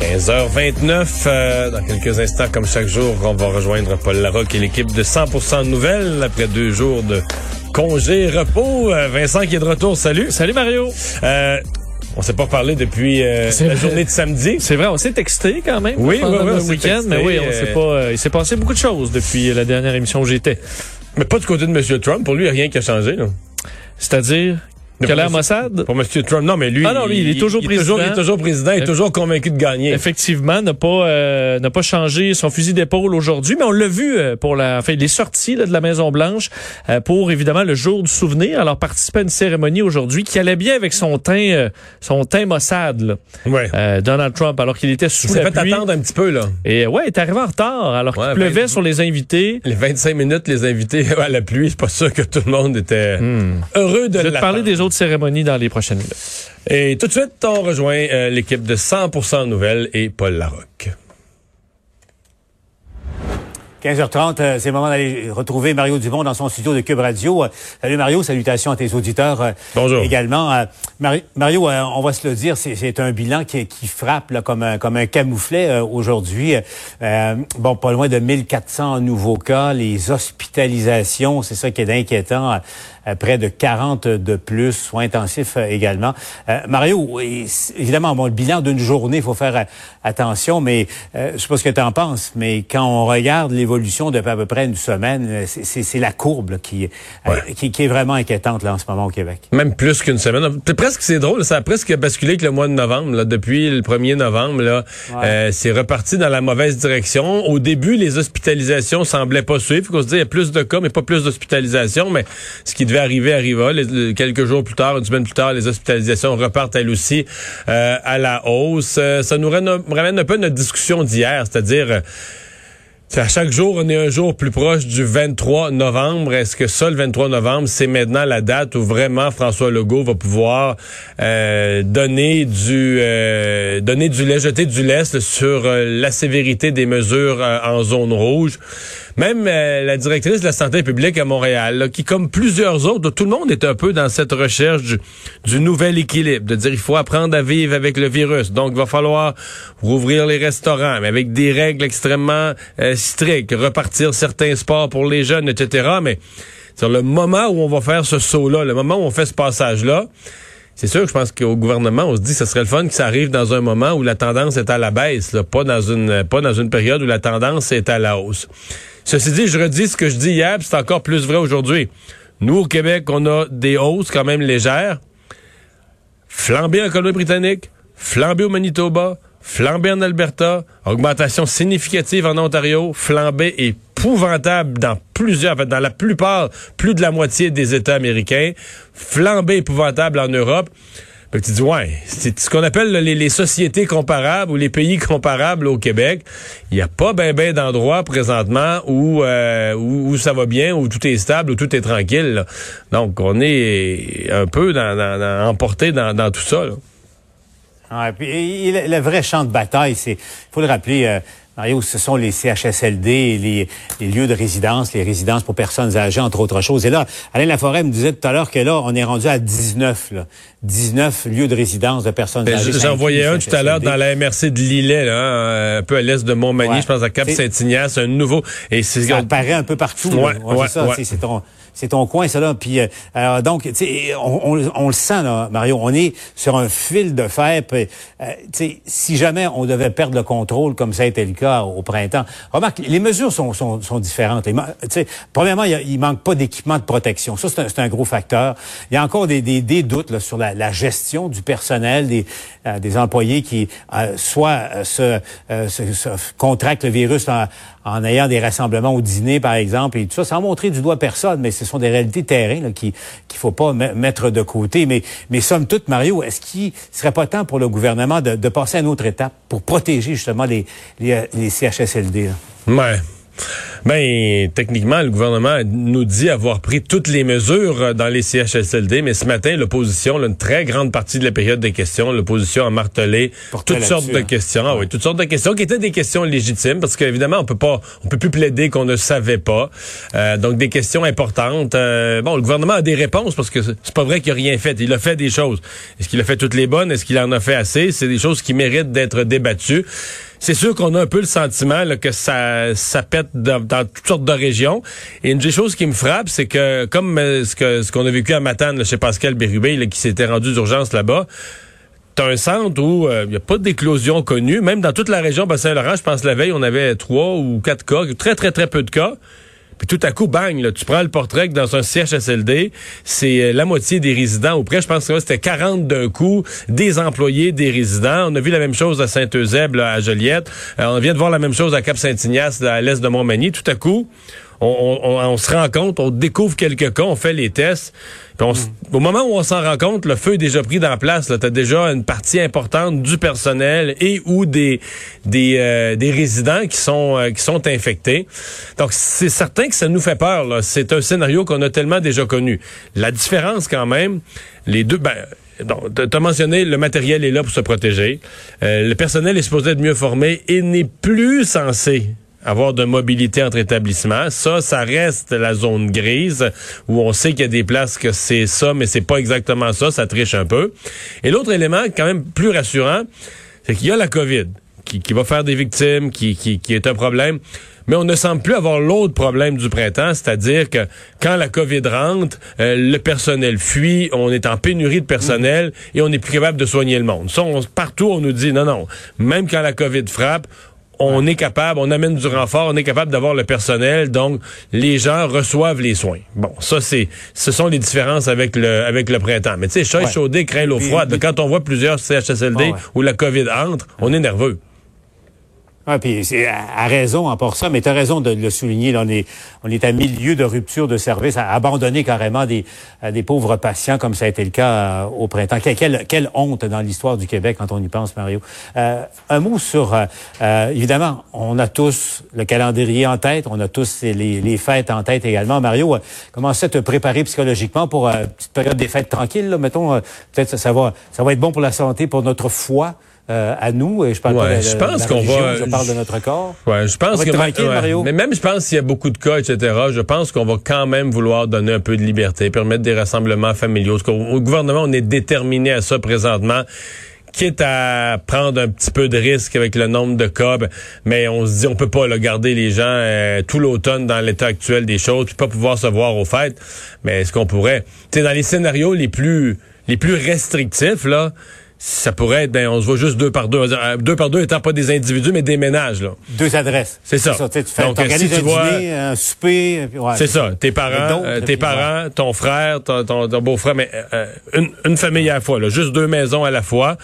15h29, euh, dans quelques instants, comme chaque jour, on va rejoindre Paul Larocque et l'équipe de 100% Nouvelles après deux jours de congé, repos. Euh, Vincent qui est de retour, salut. Salut Mario. Euh, on s'est pas parlé depuis euh, la vrai. journée de samedi. C'est vrai, on s'est texté quand même. Oui, pendant oui, oui, le week-end, texté, mais oui, on s'est pas. euh, il s'est passé beaucoup de choses depuis la dernière émission où j'étais. Mais pas du côté de M. Trump. Pour lui, il n'y a rien qui a changé. Là. C'est-à-dire Pour- Mossad? Pour M. Trump, non, mais lui, Ah non, lui, il est toujours il président. il est toujours président, il est toujours convaincu de gagner. Effectivement, n'a pas euh, n'a pas changé son fusil d'épaule aujourd'hui, mais on l'a vu euh, pour la, enfin, il est sorti là, de la Maison Blanche euh, pour évidemment le jour du souvenir. Alors participer à une cérémonie aujourd'hui qui allait bien avec son teint, euh, son teint Mossad, là. Ouais. Donald Trump, alors qu'il était sous Il la fait pluie. attendre un petit peu, là. Et ouais, il est arrivé en retard alors Ouais, qu'il pleuvait ben, sur les invités. Les 25 minutes, les invités à la pluie, c'est pas sûr que tout le monde était heureux de Je parler des autres cérémonies dans les prochaines minutes. Et tout de suite, on rejoint euh, l'équipe de 100% Nouvelles et Paul Larocque. 15h30, euh, c'est le moment d'aller retrouver Mario Dumont dans son studio de Cube Radio. Euh, Salut Mario, salutations à tes auditeurs euh, Bonjour. également. Mari- Mario, on va se le dire, c'est- un bilan qui, qui frappe là, comme, un, comme un camouflet aujourd'hui. Euh, bon, pas loin de 1400 nouveaux cas, les hospitalisations, c'est ça qui est inquiétant. près de 40 de plus, soins intensifs également. Euh, Mario, évidemment, bon, le bilan d'une journée, il faut faire attention, mais euh, je sais pas ce que tu en penses, mais quand on regarde l'évolution de à peu près une semaine, euh, c'est- la courbe là, qui, euh, qui, qui est vraiment inquiétante là, en ce moment au Québec. Même plus qu'une semaine. C'est presque, c'est drôle, ça a presque basculé avec le mois de novembre. Là, depuis le 1er novembre, là, euh, c'est reparti dans la mauvaise direction. Au début, les hospitalisations semblaient pas suivre. Qu'on se dit, il y a plus de cas, mais pas plus d'hospitalisations. Mais ce qui devait arriver arriva. Les- les- quelques jours plus tard, une semaine plus tard, les hospitalisations repartent elles aussi euh, à la hausse. Ça nous ramène, ramène un peu à notre discussion d'hier, c'est-à-dire... À chaque jour, on est un jour plus proche du 23 novembre. Est-ce que ça, le 23 novembre, c'est maintenant la date où vraiment François Legault va pouvoir euh, donner du euh, donner du lait, jeter du lest sur euh, la sévérité des mesures euh, en zone rouge? Même euh, la directrice de la santé publique à Montréal, là, qui, comme plusieurs autres, tout le monde est un peu dans cette recherche du, du nouvel équilibre, de dire il faut apprendre à vivre avec le virus. Donc, il va falloir rouvrir les restaurants, mais avec des règles extrêmement euh, strictes, repartir certains sports pour les jeunes, etc. Mais sur le moment où on va faire ce saut-là, le moment où on fait ce passage-là, c'est sûr que je pense qu'au gouvernement, on se dit que ce serait le fun que ça arrive dans un moment où la tendance est à la baisse, là, pas dans une pas dans une période où la tendance est à la hausse. Ceci dit, je redis ce que je dis hier, c'est encore plus vrai aujourd'hui. Nous, au Québec, on a des hausses quand même légères. Flambé en Colombie-Britannique, flambé au Manitoba, flambé en Alberta, augmentation significative en Ontario, flambé épouvantable dans plusieurs, en dans la plupart, plus de la moitié des États américains, flambé épouvantable en Europe. Tu dis, ouais, c'est ce qu'on appelle les, sociétés comparables ou les pays comparables au Québec. Il n'y a pas ben ben d'endroits présentement où, euh, où, où ça va bien, où tout est stable, où tout est tranquille. Donc, on est un peu dans, emporté dans, tout ça. puis, le, vrai champ de bataille, c'est, faut le rappeler, euh, Mario, ce sont les CHSLD, les, les lieux de résidence, les résidences pour personnes âgées, entre autres choses. Et là, Alain Laforêt me disait tout à l'heure que là, on est rendu à 19, là. 19 lieux de résidence de personnes Ben, âgées. J'en voyais un tout à l'heure dans la MRC de Lillet, là, hein, un peu à l'est de Montmagny, Ouais. je pense à Cap-Saint-Ignace, un nouveau. Et Ça apparaît un peu partout. Ouais, Ouais, ouais, c'est ça, c'est- c'est ton, c'est ton coin, ça là. Puis, euh, donc, on, on- on le sent là, Mario. On est sur un fil de fer. Puis, euh, si jamais on devait perdre le contrôle, comme ça a été le cas au printemps, remarque, les mesures sont, sont, sont différentes. Premièrement, il, il manque pas d'équipement de protection. Ça, c'est un, c'est un gros facteur. Il y a encore des, des, des doutes là, sur la, la gestion du personnel, des, euh, des employés qui euh, soit euh, se, euh, se- se contractent le virus en, en ayant des rassemblements au dîner, par exemple, et tout ça, sans montrer du doigt personne, mais ce sont des réalités terrain qu'il qu'il faut pas mettre de côté. Mais, mais somme toute, Mario, est-ce qu'il serait pas temps pour le gouvernement de, de passer à une autre étape pour protéger justement les, les, CHSLD? Ouais. Ben, techniquement, le gouvernement nous dit avoir pris toutes les mesures euh, dans les CHSLD, mais ce matin, l'opposition, une très grande partie de la période des questions, l'opposition a martelé toutes sortes de hein. questions. Ah oui, toutes sortes de questions qui étaient des questions légitimes, parce qu'évidemment, on peut pas, on peut plus plaider qu'on ne savait pas. Euh, donc, des questions importantes. Euh, bon, le gouvernement a des réponses, parce que c'est pas vrai qu'il a rien fait. Il a fait des choses. Est-ce qu'il a fait toutes les bonnes? Est-ce qu'il en a fait assez? C'est des choses qui méritent d'être débattues c'est sûr qu'on a un peu le sentiment que ça, ça pète dans, toutes sortes de régions. Et une des choses qui me frappe, c'est que comme euh, ce ce qu'on a vécu à Matane chez Pascal Bérubé, qui s'était rendu d'urgence là-bas, T'as un centre où il euh, n'y a pas d'éclosion connue. Même dans toute la région Bas-Saint-Laurent, je pense la veille, on avait trois ou quatre cas, très, très, très peu de cas. Tout à coup, bang, là, tu prends le portrait que dans un CHSLD, c'est euh, la moitié des résidents, ou près, je pense que c'était 40 d'un coup, des employés, des résidents. On a vu la même chose à Saint-Eusèbe, à Joliette. Euh, on vient de voir la même chose à Cap-Saint-Ignace, à l'est de Montmagny. Tout à coup, on, se rend compte, on découvre quelques cas, on fait les tests. Au moment où on s'en rend compte, le feu est déjà pris dans place. Tu as déjà une partie importante du personnel et ou des des, euh, des résidents qui sont euh, qui sont infectés. Donc c'est certain que ça nous fait peur. C'est un scénario qu'on a tellement déjà connu. La différence quand même, les deux... Ben, tu as mentionné, le matériel est là pour se protéger. Euh, le personnel est supposé être mieux formé et n'est plus censé avoir de mobilité entre établissements. Ça, ça reste la zone grise où on sait qu'il y a des places que c'est ça, mais c'est pas exactement ça. Ça triche un peu. Et l'autre élément, quand même plus rassurant, c'est qu'il y a la COVID qui, qui, va faire des victimes, qui, qui, qui est un problème. Mais on ne semble plus avoir l'autre problème du printemps, c'est-à-dire que quand la COVID rentre, euh, le personnel fuit, on est en pénurie de personnel et on n'est plus capable de soigner le monde. Ça, partout, on nous dit non, non. Même quand la COVID frappe, on est capable, on amène du renfort, on est capable d'avoir le personnel, donc les gens reçoivent les soins. Bon, ça c'est, ce sont les différences avec le avec le printemps. Mais tu sais, chat chaudé craint l'eau froide. Quand on voit plusieurs CHSLD où la COVID entre, on est nerveux. Ah, puis c'est à, raison en pour ça, mais tu as raison de le souligner. on est on à milieu de rupture de service, à abandonner carrément des des pauvres patients comme ça a été le cas euh, au printemps. Quelle, quelle, honte dans l'histoire du Québec quand on y pense, Mario. Euh, un mot sur euh, évidemment, on a tous le calendrier en tête, on a tous les, fêtes en tête également. Mario, comment ça te préparer psychologiquement pour une petite période des fêtes tranquilles, là, mettons. Peut-être ça va ça va être bon pour la santé, pour notre foi. Euh, à nous. Et je parle pas de, je pense qu'on va. Je parle de notre corps. Ouais, je pense que tranquille, Mario. Mais même, je pense qu'il y a beaucoup de cas, etc. Je pense qu'on va quand même vouloir donner un peu de liberté, permettre des rassemblements familiaux. Au gouvernement, on est déterminé à ça présentement quitte à prendre un petit peu de risque avec le nombre de cas, ben, mais on se dit on peut pas le garder les gens euh, tout l'automne dans l'état actuel des choses, puis pas pouvoir se voir aux fêtes. Mais est-ce qu'on pourrait, tu dans les scénarios les plus les plus restrictifs là, ça pourrait être, ben, on se voit juste deux par deux. Euh, deux par deux étant pas des individus, mais des ménages, là. Deux adresses. C'est ça. ça. Tu fais, Donc, si tu un vois, dîner, un souper. Ouais, c'est ça. Tes parents, euh, tes parents, ton frère, ton, ton, beau-frère, mais euh, une, une, famille à la fois, là. Juste deux maisons à la fois.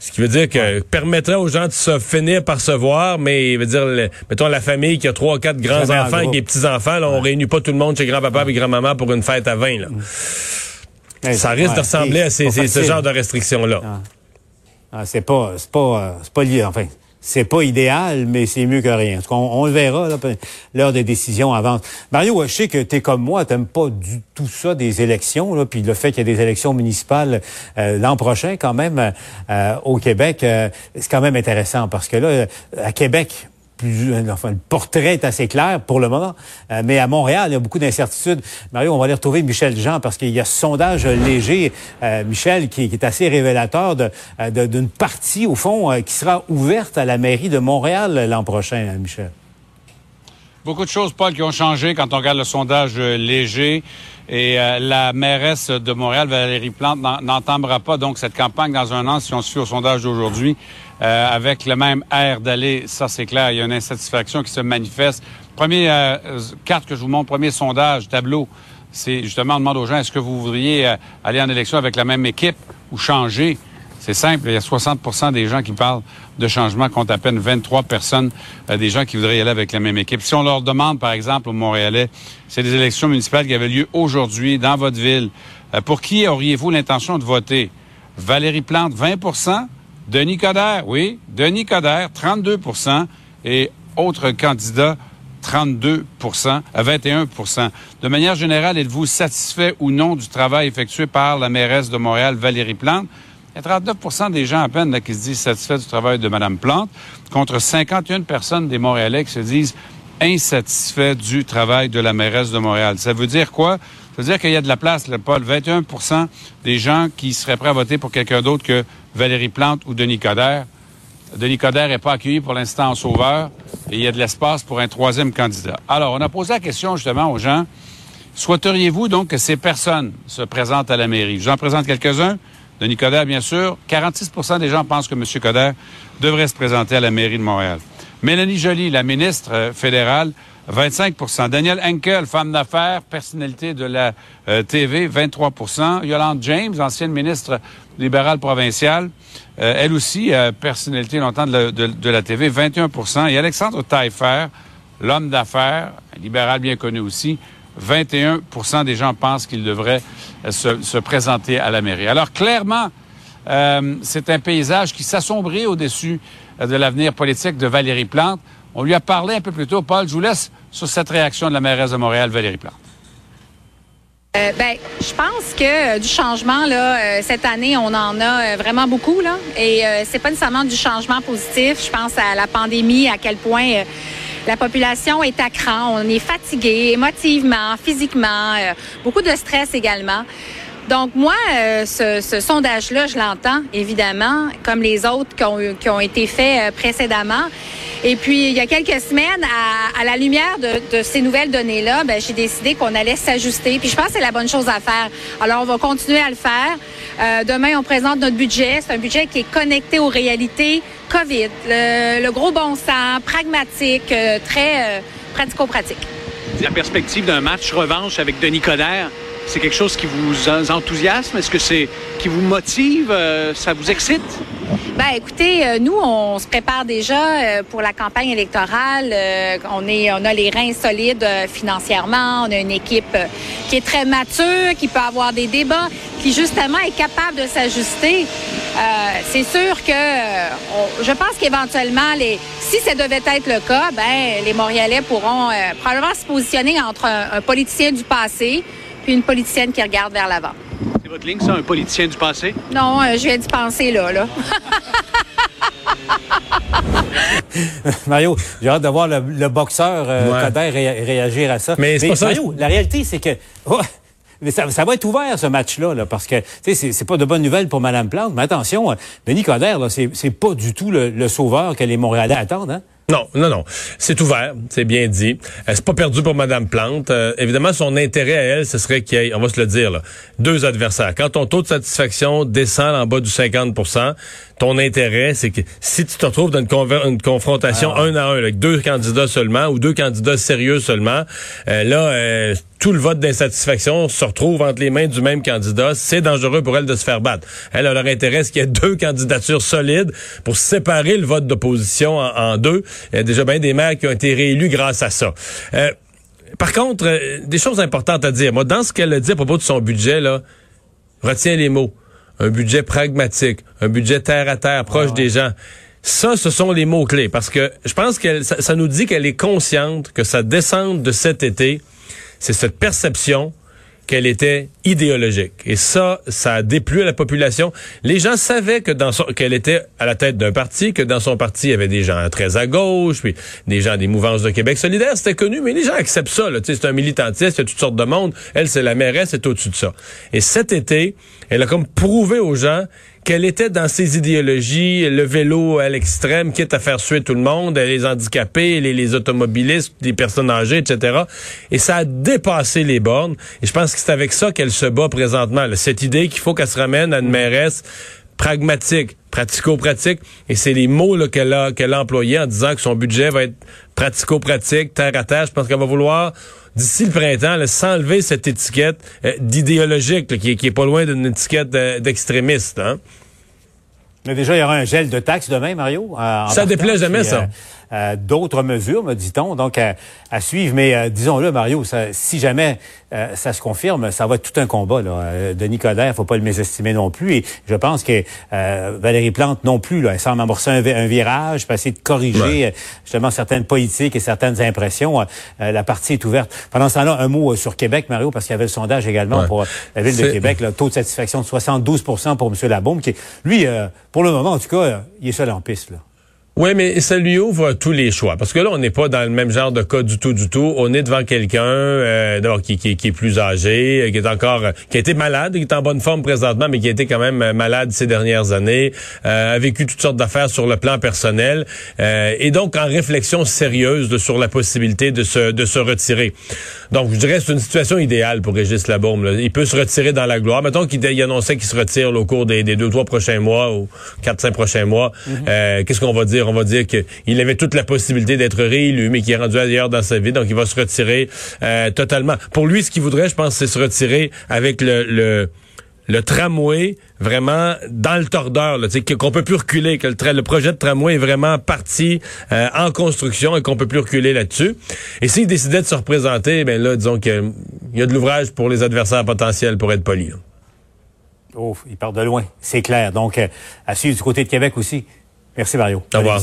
Ce qui veut dire que permettrait aux gens de se finir par se voir, mais veut dire, mettons la famille qui a trois, quatre grands enfants et des petits enfants, là, on réunit pas tout le monde chez grand-papa et grand-maman pour une fête à 20, là. Ça risque de ressembler à ces, ce genre de restrictions-là. Ah. Ah, c'est pas, c'est pas, euh, c'est pas lié. Enfin, c'est pas idéal, mais c'est mieux que rien. On, on le verra, l'heure des décisions avance. Mario, je sais que t'es comme moi, t'aimes pas du tout ça des élections, là, puis le fait qu'il y ait des élections municipales euh, l'an prochain, quand même, euh, au Québec, c'est quand même intéressant parce que là, à Québec, enfin, le portrait est assez clair pour le moment. Euh, mais à Montréal, il y a beaucoup d'incertitudes. Mario, on va aller retrouver Michel Jean parce qu'il y a ce sondage léger, euh, Michel, qui, est assez révélateur euh, d'une partie, au fond, qui sera ouverte à la mairie de Montréal l'an prochain, Michel. Beaucoup de choses, Paul, qui ont changé quand on regarde le sondage léger. Et la mairesse de Montréal, Valérie Plante, n'entendra pas donc cette campagne dans un an si on suit au sondage d'aujourd'hui. Euh, avec le même air d'aller, ça c'est clair, il y a une insatisfaction qui se manifeste. Premier euh, carte que je vous montre, premier sondage, tableau, c'est justement on demande aux gens est-ce que vous voudriez euh, aller en élection avec la même équipe ou changer? C'est simple, il y a 60% des gens qui parlent de changement compte à peine 23 personnes euh, des gens qui voudraient y aller avec la même équipe. Si on leur demande, par exemple, aux Montréalais, c'est des élections municipales qui avaient lieu aujourd'hui dans votre ville, euh, pour qui auriez-vous l'intention de voter? Valérie Plante, 20 Denis Coderre, oui, Denis Coderre, 32% et autres candidats, 32% à 21% De manière générale, êtes-vous satisfait ou non du travail effectué par la mairesse de Montréal, Valérie Plante? Il y a 39% des gens à peine qui se disent satisfaits du travail de Mme Plante, contre 51 personnes des Montréalais qui se disent insatisfaits du travail de la mairesse de Montréal. Ça veut dire quoi? Ça veut dire qu'il y a de la place, là, Paul. 21% des gens qui seraient prêts à voter pour quelqu'un d'autre que Valérie Plante ou Denis Coderre. Denis Coderre n'est pas accueilli pour l'instant en sauveur et il y a de l'espace pour un troisième candidat. Alors, on a posé la question justement aux gens. Souhaiteriez-vous donc que ces personnes se présentent à la mairie? J'en présente quelques-uns. Denis Coderre, bien sûr. 46% des gens pensent que M. Coderre devrait se présenter à la mairie de Montréal. Mélanie Joly, la ministre euh, fédérale, 25% Daniel Henkel, femme d'affaires, personnalité de la euh, TV, 23% Yolande James, ancienne ministre libérale provinciale, euh, elle aussi, personnalité longtemps de la, TV, 21% Et Alexandre Taillefer, l'homme d'affaires, libéral bien connu aussi, 21% des gens pensent qu'il devrait se, se, présenter à la mairie. Alors clairement, c'est un paysage qui s'assombrit au-dessus de l'avenir politique de Valérie Plante. On lui a parlé un peu plus tôt. Paul, je vous laisse sur cette réaction de la mairesse de Montréal, Valérie Plante. Euh, ben, je pense que euh, du changement là, euh, cette année, on en a vraiment beaucoup là, et c'est pas nécessairement du changement positif. Je pense à la pandémie, à quel point la population est à cran, on est fatigué émotivement, physiquement, beaucoup de stress également. Donc moi, ce, sondage-là, je l'entends évidemment, comme les autres qui ont, été faits précédemment. Et puis, il y a quelques semaines, à, la lumière de, ces nouvelles données-là, ben, j'ai décidé qu'on allait s'ajuster. Puis je pense que c'est la bonne chose à faire. Alors, on va continuer à le faire. Euh, demain, on présente notre budget. C'est un budget qui est connecté aux réalités COVID, le, gros bon sens, pragmatique, très pratico-pratique. La perspective d'un match revanche avec Denis Coderre, c'est quelque chose qui vous enthousiasme? Est-ce que c'est qui vous motive? Euh, ça vous excite? Ben, écoutez, euh, nous, on se prépare déjà euh, pour la campagne électorale. on est, on a les reins solides financièrement. On a une équipe qui est très mature, qui peut avoir des débats, qui justement est capable de s'ajuster. c'est sûr que je pense qu'éventuellement, les, si ça devait être le cas, ben, les Montréalais pourront probablement se positionner entre un politicien du passé, une politicienne qui regarde vers l'avant. C'est votre ligne, ça, un politicien du passé? Non, euh, je viens d'y penser là, là. Mario, j'ai hâte de voir le, boxeur euh, réagir à ça. Mais, c'est Mario, la réalité, c'est que... Oh, mais ça, va être ouvert, ce match-là, là, parce que c'est pas de bonnes nouvelles pour Mme Plante. Mais attention, euh, Denis Coderre, c'est pas du tout le, le, sauveur que les Montréalais attendent. Hein? Non, non, non. C'est ouvert, c'est bien dit. Euh, c'est pas perdu pour Madame Plante. Euh, évidemment, son intérêt à elle, ce serait qu'il y ait, on va se le dire, là, deux adversaires. Quand ton taux de satisfaction descend en bas du 50% ton intérêt, c'est que si tu te retrouves dans une, confrontation ah un à un avec deux candidats seulement ou deux candidats sérieux seulement, euh, là, tout le vote d'insatisfaction se retrouve entre les mains du même candidat. C'est dangereux pour elle de se faire battre. Elle a leur intérêt, qu'il y ait deux candidatures solides pour séparer le vote d'opposition en deux. Il y a déjà bien des maires qui ont été réélus grâce à ça. Euh, par contre, euh, des choses importantes à dire. Moi, dans ce qu'elle a dit à propos de son budget, là, retiens les mots. Un budget pragmatique, un budget terre à terre, proche des gens. Ça, ce sont les mots-clés. Parce que je pense que ça, ça nous dit qu'elle est consciente que sa descente de cet été, c'est cette perception qu'elle était idéologique. Et ça, ça a déplu à la population. Les gens savaient que dans qu'elle était à la tête d'un parti, que dans son parti, il y avait des gens très à gauche, puis des gens des mouvances de Québec solidaire. C'était connu, mais les gens acceptent ça. C'est un militantiste, il y a toutes sortes de monde. Elle, c'est la mairesse, c'est au-dessus de ça. Et cet été, elle a comme prouvé aux gens qu'elle était dans ses idéologies, le vélo à l'extrême, quitte à faire suer tout le monde, les handicapés, les, automobilistes, les personnes âgées, etc. Et ça a dépassé les bornes. Et je pense que c'est avec ça qu'elle se bat présentement. Cette idée qu'il faut qu'elle se ramène à une mairesse pragmatique, pratico-pratique. Et c'est les mots qu'elle a, qu'elle a employés en disant que son budget va être pratico-pratique, terre à terre. Je pense qu'elle va vouloir d'ici le printemps, s'enlever cette étiquette euh, d'idéologique qui, qui, est pas loin d'une étiquette d'extrémiste. Hein? Mais déjà, il y aura un gel de taxes demain, Mario. ça déplaît jamais, ça. Euh, d'autres mesures, me dit-on, donc à, suivre. Mais euh, disons-le, Mario, ça, si jamais euh, ça se confirme, ça va être tout un combat. Là. Denis Coderre, faut pas le mésestimer non plus. Et je pense que Valérie Plante non plus, là, elle semble amorcer un, virage, pour essayer de corriger justement certaines politiques et certaines impressions. la partie est ouverte. Pendant ce temps-là, un mot sur Québec, Mario, parce qu'il y avait le sondage également pour la ville de Québec, le taux de satisfaction de 72% pour M. Labaume, qui, lui, pour le moment, en tout cas, il est seul en piste. Là. Oui, mais ça lui ouvre tous les choix. Parce que là, on n'est pas dans le même genre de cas du tout, du tout. On est devant quelqu'un euh, qui, qui, est plus âgé, euh, qui est encore, qui a été malade, qui est en bonne forme présentement, mais qui a été quand même euh, malade ces dernières années, euh, a vécu toutes sortes d'affaires sur le plan personnel, euh, et donc en réflexion sérieuse sur la possibilité de se, de se retirer. Donc, je dirais c'est une situation idéale pour Régis Labaume. Là. Il peut se retirer dans la gloire. Mettons qu'il annonçait qu'il se retire au cours des, des, deux, trois prochains mois ou quatre, cinq prochains mois. Mm-hmm. Qu'est-ce qu'on va dire? On va dire qu'il avait toute la possibilité d'être réélu, mais qui est rendu ailleurs dans sa vie, donc il va se retirer euh, totalement. Pour lui, ce qu'il voudrait, je pense, c'est se retirer avec le, le tramway vraiment dans le tordeur, qu'on peut plus reculer, que le, projet de tramway est vraiment parti euh, en construction et qu'on peut plus reculer là-dessus. Et s'il décidait de se représenter, ben là, disons qu'il y a de l'ouvrage pour les adversaires potentiels, pour être poli. Oh, il part de loin, c'est clair. Donc, euh, à suivre du côté de Québec aussi. Merci Mario. Au revoir.